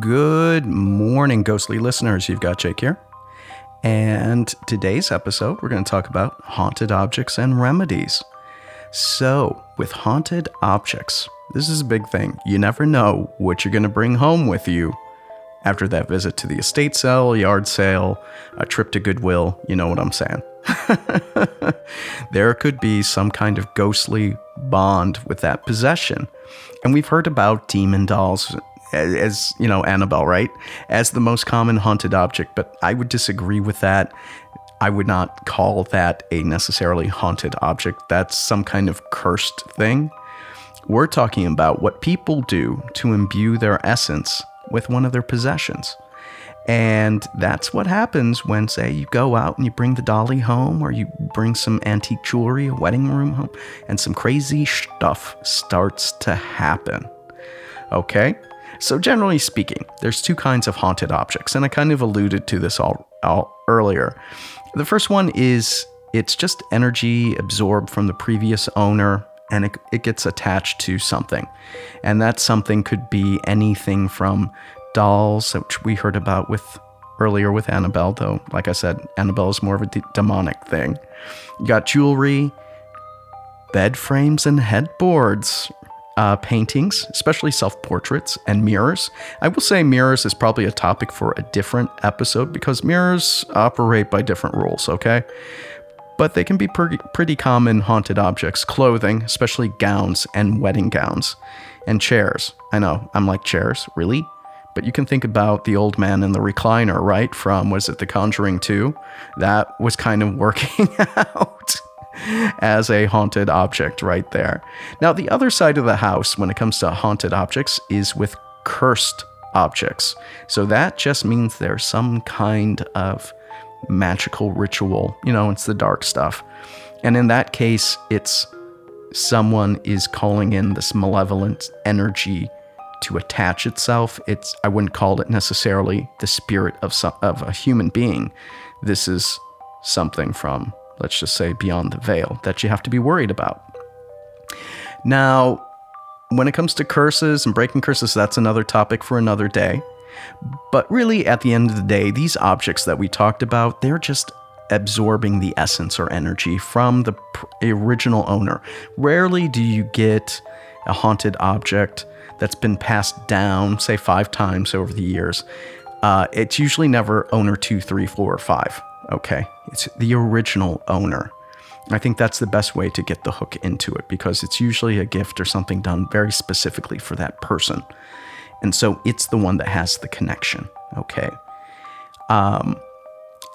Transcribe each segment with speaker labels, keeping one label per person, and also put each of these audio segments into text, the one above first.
Speaker 1: Good morning, ghostly listeners. You've got Jake here. And today's episode, we're going to talk about haunted objects and remedies. So, with haunted objects, this is a big thing. You never know what you're going to bring home with you after that visit to the estate sale, yard sale, a trip to Goodwill. You know what I'm saying. there could be some kind of ghostly bond with that possession. And we've heard about demon dolls as, you know, Annabelle, right? As the most common haunted object, but I would disagree with that. I would not call that a necessarily haunted object. That's some kind of cursed thing. We're talking about what people do to imbue their essence with one of their possessions. And that's what happens when, say, you go out and you bring the dolly home, or you bring some antique jewelry, a wedding room home, and some crazy stuff starts to happen. Okay? So, generally speaking, there's two kinds of haunted objects, and I kind of alluded to this all, all earlier. The first one is it's just energy absorbed from the previous owner and it, it gets attached to something. And that something could be anything from dolls, which we heard about with earlier with Annabelle, though, like I said, Annabelle is more of a demonic thing. You got jewelry, bed frames and headboards, uh, paintings, especially self portraits, and mirrors. I will say mirrors is probably a topic for a different episode because mirrors operate by different rules, okay? But they can be pretty, pretty common haunted objects, clothing, especially gowns and wedding gowns, and chairs. I know, I'm like, chairs? Really? But you can think about the old man in the recliner, right? From, was it The Conjuring 2? That was kind of working out as a haunted object right there. Now, the other side of the house when it comes to haunted objects is with cursed objects. So that just means there's some kind of magical ritual. You know, it's the dark stuff. And in that case, it's someone is calling in this malevolent energy to attach itself. It's I wouldn't call it necessarily the spirit of some, of a human being. This is something from let's just say beyond the veil that you have to be worried about. Now, when it comes to curses and breaking curses, that's another topic for another day. But really, at the end of the day, these objects that we talked about, they're just absorbing the essence or energy from the original owner. Rarely do you get a haunted object that's been passed down, say five times over the years. Uh, it's usually never owner two, three, four, or five. Okay, it's the original owner. I think that's the best way to get the hook into it because it's usually a gift or something done very specifically for that person. And so it's the one that has the connection. Okay. Um,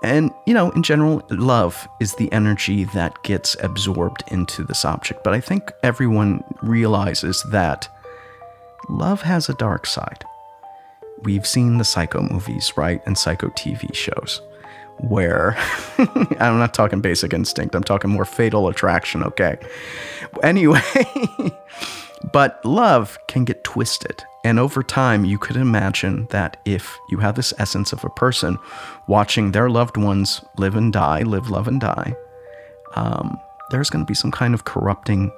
Speaker 1: and, you know, in general, love is the energy that gets absorbed into this object. But I think everyone realizes that love has a dark side. We've seen the psycho movies, right? And psycho TV shows where I'm not talking basic instinct, I'm talking more fatal attraction, okay? Anyway, but love can get twisted. And over time, you could imagine that if you have this essence of a person watching their loved ones live and die, live, love, and die, um, there's going to be some kind of corrupting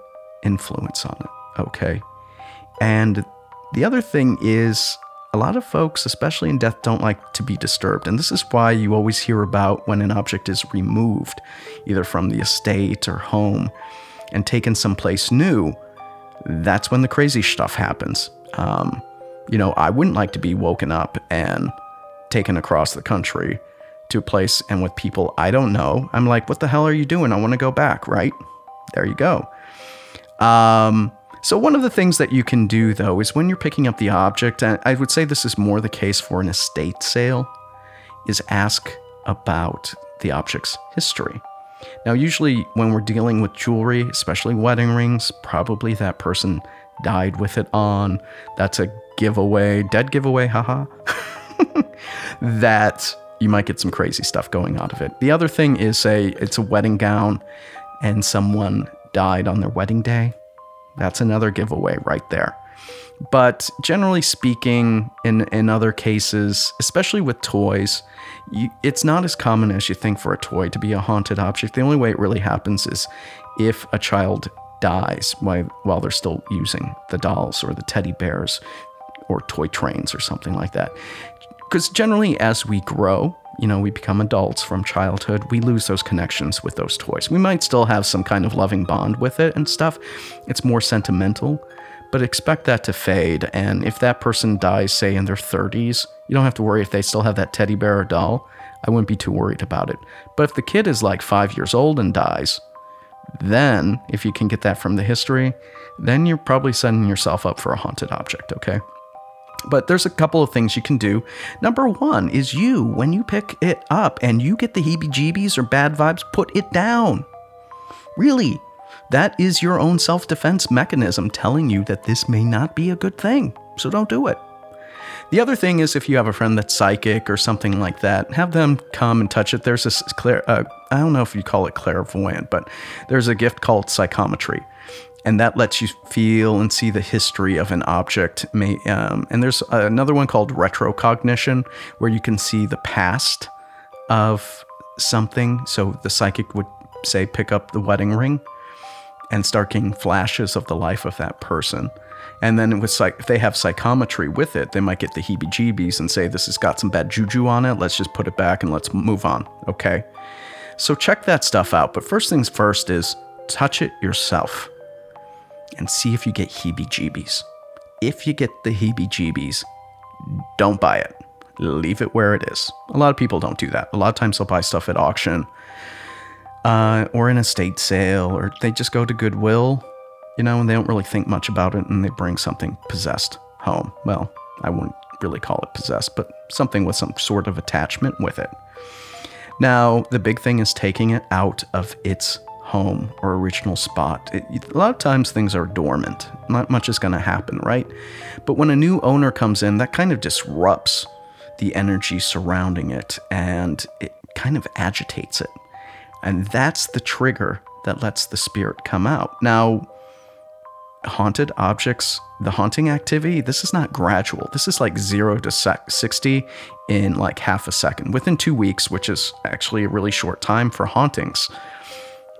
Speaker 1: influence on it, okay? And the other thing is a lot of folks, especially in death, don't like to be disturbed. And this is why you always hear about when an object is removed, either from the estate or home, and taken someplace new. That's when the crazy stuff happens. Um, you know, I wouldn't like to be woken up and taken across the country to a place and with people I don't know. I'm like, what the hell are you doing? I want to go back, right? There you go. Um, so, one of the things that you can do though is when you're picking up the object, and I would say this is more the case for an estate sale, is ask about the object's history. Now, usually when we're dealing with jewelry, especially wedding rings, probably that person died with it on. That's a giveaway, dead giveaway, haha. that you might get some crazy stuff going out of it. The other thing is, say, it's a wedding gown and someone died on their wedding day. That's another giveaway right there. But generally speaking, in, in other cases, especially with toys, you, it's not as common as you think for a toy to be a haunted object. The only way it really happens is if a child dies while, while they're still using the dolls or the teddy bears or toy trains or something like that. Because generally, as we grow, you know, we become adults from childhood, we lose those connections with those toys. We might still have some kind of loving bond with it and stuff. It's more sentimental, but expect that to fade. And if that person dies, say in their 30s, you don't have to worry if they still have that teddy bear or doll. I wouldn't be too worried about it. But if the kid is like five years old and dies, then if you can get that from the history, then you're probably setting yourself up for a haunted object, okay? But there's a couple of things you can do. Number one is you, when you pick it up and you get the heebie jeebies or bad vibes, put it down. Really, that is your own self defense mechanism telling you that this may not be a good thing. So don't do it. The other thing is if you have a friend that's psychic or something like that, have them come and touch it. There's this clear, uh, I don't know if you call it clairvoyant, but there's a gift called psychometry and that lets you feel and see the history of an object. Um, and there's another one called retrocognition, where you can see the past of something. So the psychic would say, pick up the wedding ring and start getting flashes of the life of that person. And then with psych- if they have psychometry with it, they might get the heebie-jeebies and say, "This has got some bad juju on it. Let's just put it back and let's move on." Okay. So check that stuff out. But first things first is touch it yourself and see if you get heebie jeebies. If you get the heebie jeebies, don't buy it. Leave it where it is. A lot of people don't do that. A lot of times they'll buy stuff at auction uh, or in a state sale, or they just go to Goodwill, you know, and they don't really think much about it and they bring something possessed home. Well, I wouldn't really call it possessed, but something with some sort of attachment with it. Now, the big thing is taking it out of its home or original spot. It, a lot of times things are dormant, not much is going to happen, right? But when a new owner comes in, that kind of disrupts the energy surrounding it and it kind of agitates it. And that's the trigger that lets the spirit come out. Now, haunted objects, the haunting activity, this is not gradual. This is like zero to 60 in like half a second, within two weeks, which is actually a really short time for hauntings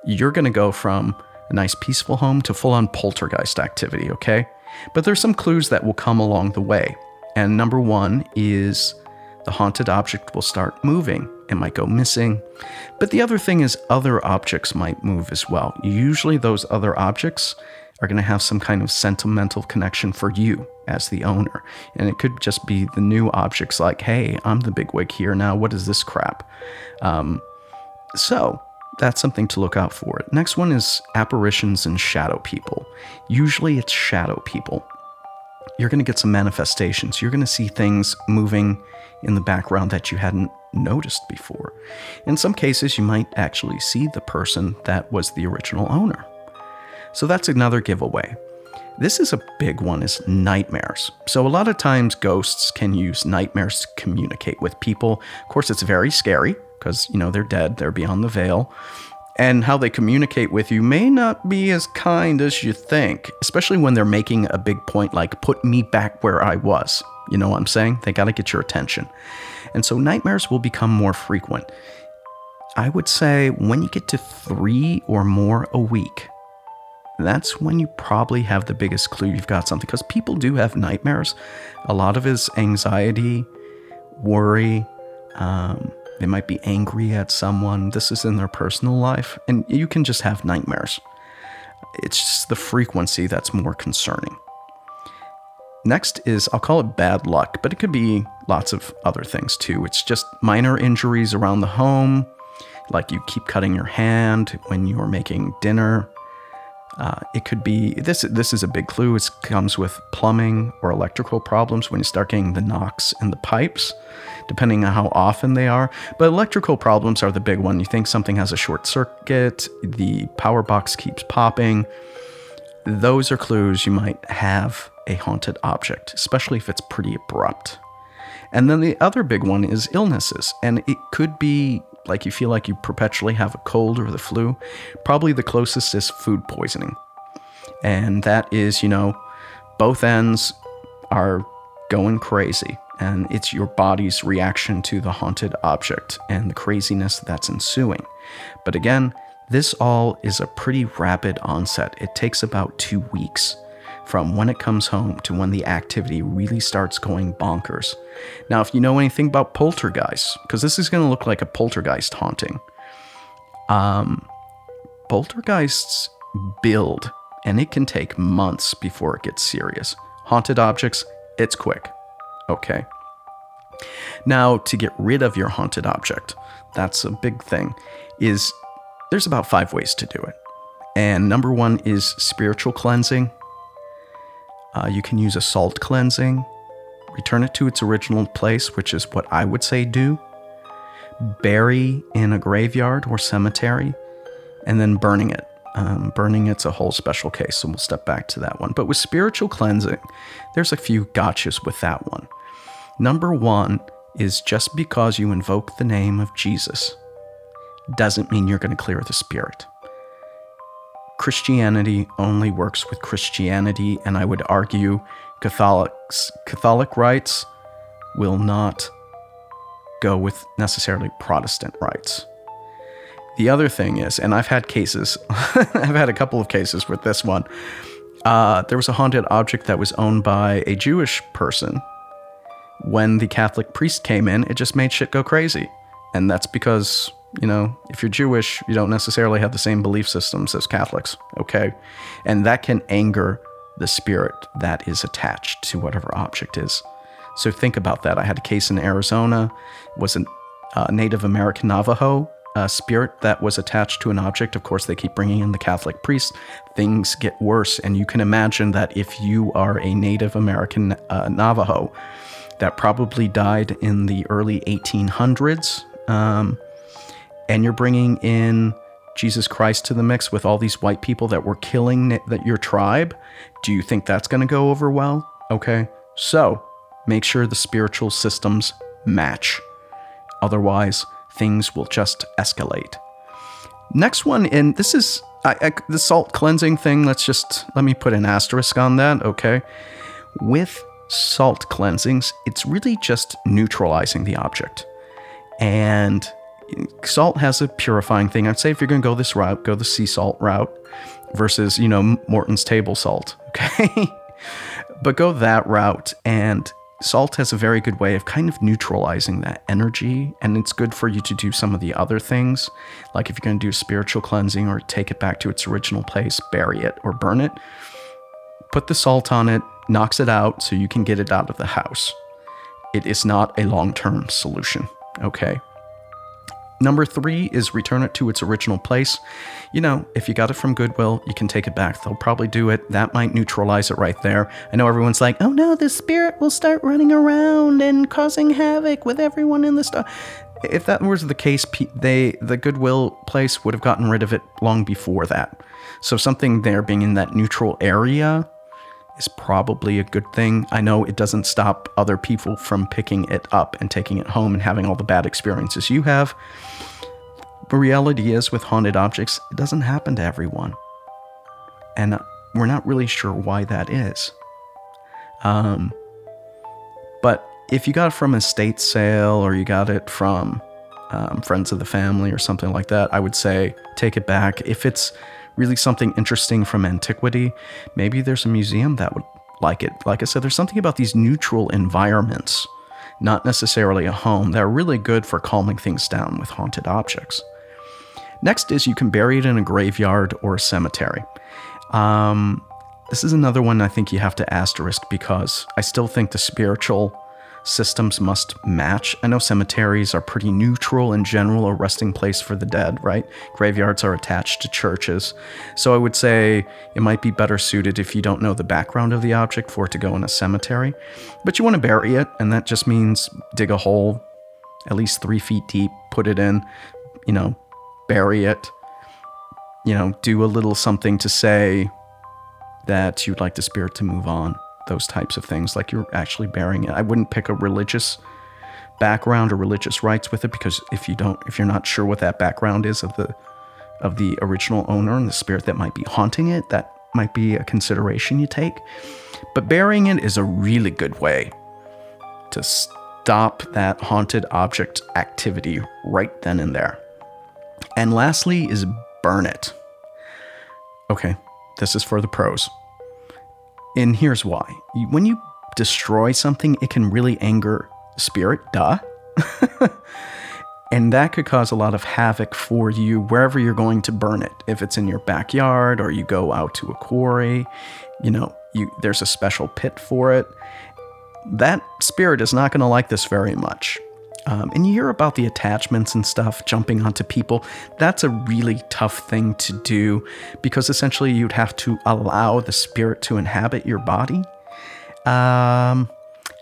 Speaker 1: you're going to go from a nice peaceful home to full on poltergeist activity, okay? But there's some clues that will come along the way. And number one is the haunted object will start moving. It might go missing. But the other thing is, other objects might move as well. Usually, those other objects are going to have some kind of sentimental connection for you as the owner. And it could just be the new objects like, hey, I'm the big wig here now. What is this crap? Um, so, that's something to look out for. Next one is apparitions and shadow people. Usually it's shadow people. You're going to get some manifestations. You're going to see things moving in the background that you hadn't noticed before. In some cases, you might actually see the person that was the original owner. So that's another giveaway. This is a big one is nightmares. So a lot of times ghosts can use nightmares to communicate with people. Of course, it's very scary because, you know, they're dead, they're beyond the veil. And how they communicate with you may not be as kind as you think, especially when they're making a big point like, put me back where I was. You know what I'm saying? They got to get your attention. And so nightmares will become more frequent. I would say when you get to three or more a week, that's when you probably have the biggest clue you've got something because people do have nightmares. A lot of it is anxiety, worry, um, they might be angry at someone. This is in their personal life, and you can just have nightmares. It's just the frequency that's more concerning. Next is, I'll call it bad luck, but it could be lots of other things too. It's just minor injuries around the home, like you keep cutting your hand when you're making dinner, uh, it could be this. This is a big clue. It comes with plumbing or electrical problems when you start getting the knocks in the pipes, depending on how often they are. But electrical problems are the big one. You think something has a short circuit, the power box keeps popping. Those are clues you might have a haunted object, especially if it's pretty abrupt. And then the other big one is illnesses, and it could be like you feel like you perpetually have a cold or the flu, probably the closest is food poisoning. And that is, you know, both ends are going crazy. And it's your body's reaction to the haunted object and the craziness that's ensuing. But again, this all is a pretty rapid onset. It takes about two weeks from when it comes home to when the activity really starts going bonkers. Now, if you know anything about poltergeists, because this is going to look like a poltergeist haunting, um, poltergeists build and it can take months before it gets serious. Haunted objects, it's quick. Okay. Now, to get rid of your haunted object, that's a big thing, is there's about five ways to do it. And number one is spiritual cleansing. Uh, you can use a salt cleansing, return it to its original place, which is what I would say do. Bury in a graveyard or cemetery, and then burning it. Um, burning it's a whole special case, so we'll step back to that one. But with spiritual cleansing, there's a few gotchas with that one. Number one is just because you invoke the name of Jesus doesn't mean you're going to clear the spirit. Christianity only works with Christianity, and I would argue Catholics, Catholic rites will not go with necessarily Protestant rites. The other thing is, and I've had cases, I've had a couple of cases with this one. Uh, there was a haunted object that was owned by a Jewish person. When the Catholic priest came in, it just made shit go crazy. And that's because you know, if you're Jewish, you don't necessarily have the same belief systems as Catholics, okay? And that can anger the spirit that is attached to whatever object is. So think about that. I had a case in Arizona, it was a uh, Native American Navajo uh, spirit that was attached to an object. Of course, they keep bringing in the Catholic priest. Things get worse, and you can imagine that if you are a Native American uh, Navajo that probably died in the early 1800s, um, and you're bringing in Jesus Christ to the mix with all these white people that were killing that your tribe, do you think that's going to go over well? Okay. So, make sure the spiritual systems match. Otherwise, things will just escalate. Next one, and this is I, I, the salt cleansing thing. Let's just let me put an asterisk on that. Okay. With salt cleansings, it's really just neutralizing the object. And salt has a purifying thing. I'd say if you're going to go this route, go the sea salt route versus, you know, Morton's table salt. Okay. but go that route. And salt has a very good way of kind of neutralizing that energy. And it's good for you to do some of the other things. Like if you're going to do spiritual cleansing or take it back to its original place, bury it or burn it, put the salt on it, knocks it out so you can get it out of the house. It is not a long term solution. Okay. Number three is return it to its original place. You know, if you got it from Goodwill, you can take it back. They'll probably do it. That might neutralize it right there. I know everyone's like, oh no, the spirit will start running around and causing havoc with everyone in the store. If that was the case, they the Goodwill place would have gotten rid of it long before that. So something there being in that neutral area is probably a good thing. I know it doesn't stop other people from picking it up and taking it home and having all the bad experiences you have. But reality is, with haunted objects, it doesn't happen to everyone. And we're not really sure why that is. Um, but if you got it from a state sale or you got it from um, friends of the family or something like that, I would say take it back. If it's really something interesting from antiquity, maybe there's a museum that would like it. Like I said, there's something about these neutral environments, not necessarily a home, that are really good for calming things down with haunted objects. Next is you can bury it in a graveyard or a cemetery. Um, this is another one I think you have to asterisk because I still think the spiritual systems must match. I know cemeteries are pretty neutral in general, a resting place for the dead, right? Graveyards are attached to churches. So I would say it might be better suited if you don't know the background of the object for it to go in a cemetery. But you want to bury it, and that just means dig a hole at least three feet deep, put it in, you know, bury it, you know, do a little something to say that you'd like the spirit to move on those types of things, like you're actually burying it. I wouldn't pick a religious background or religious rites with it because if you don't, if you're not sure what that background is of the of the original owner and the spirit that might be haunting it, that might be a consideration you take. But burying it is a really good way to stop that haunted object activity right then and there. And lastly is burn it. Okay, this is for the pros And here's why. When you destroy something, it can really anger spirit, duh. and that could cause a lot of havoc for you wherever you're going to burn it. If it's in your backyard or you go out to a quarry, you know, you there's a special pit for it. That spirit is not going to like this very much. Um, and you hear about the attachments and stuff jumping onto people. That's a really tough thing to do because essentially you'd have to allow the spirit to inhabit your body. Um,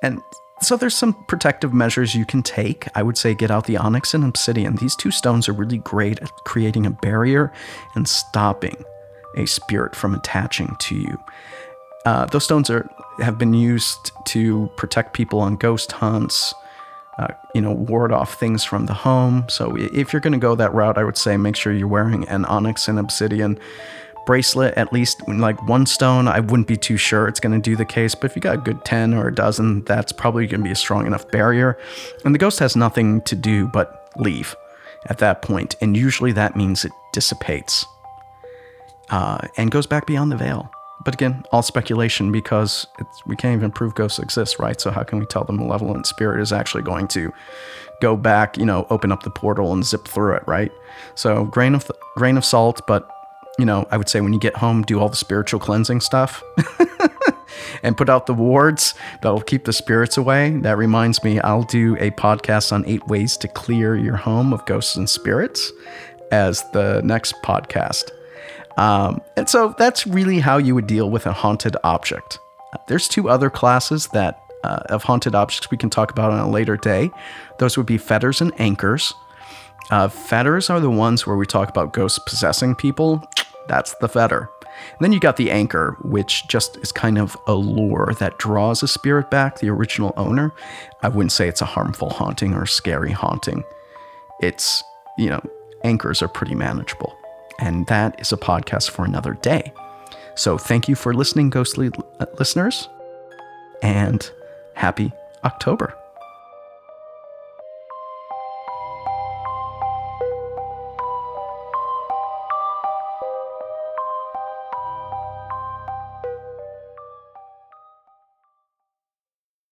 Speaker 1: and so there's some protective measures you can take. I would say get out the onyx and obsidian. These two stones are really great at creating a barrier and stopping a spirit from attaching to you. Uh, those stones are have been used to protect people on ghost hunts, uh, you know, ward off things from the home. So if you're going to go that route, I would say make sure you're wearing an onyx and obsidian bracelet, at least like one stone. I wouldn't be too sure it's going to do the case, but if you got a good 10 or a dozen, that's probably going to be a strong enough barrier. And the ghost has nothing to do but leave at that point, and usually that means it dissipates uh, and goes back beyond the veil. But again, all speculation because we can't even prove ghosts exist, right? So how can we tell the malevolent spirit is actually going to go back, you know, open up the portal and zip through it, right? So grain of grain of salt, but you know, I would say when you get home, do all the spiritual cleansing stuff. and put out the wards that'll keep the spirits away. That reminds me, I'll do a podcast on eight ways to clear your home of ghosts and spirits as the next podcast. Um, and so that's really how you would deal with a haunted object. There's two other classes that uh, of haunted objects we can talk about on a later day. Those would be fetters and anchors. Uh, fetters are the ones where we talk about ghosts possessing people. That's the fetter. And then you got the anchor, which just is kind of a lure that draws a spirit back, the original owner. I wouldn't say it's a harmful haunting or scary haunting. It's, you know, anchors are pretty manageable. And that is a podcast for another day. So thank you for listening, ghostly uh, listeners, and happy October.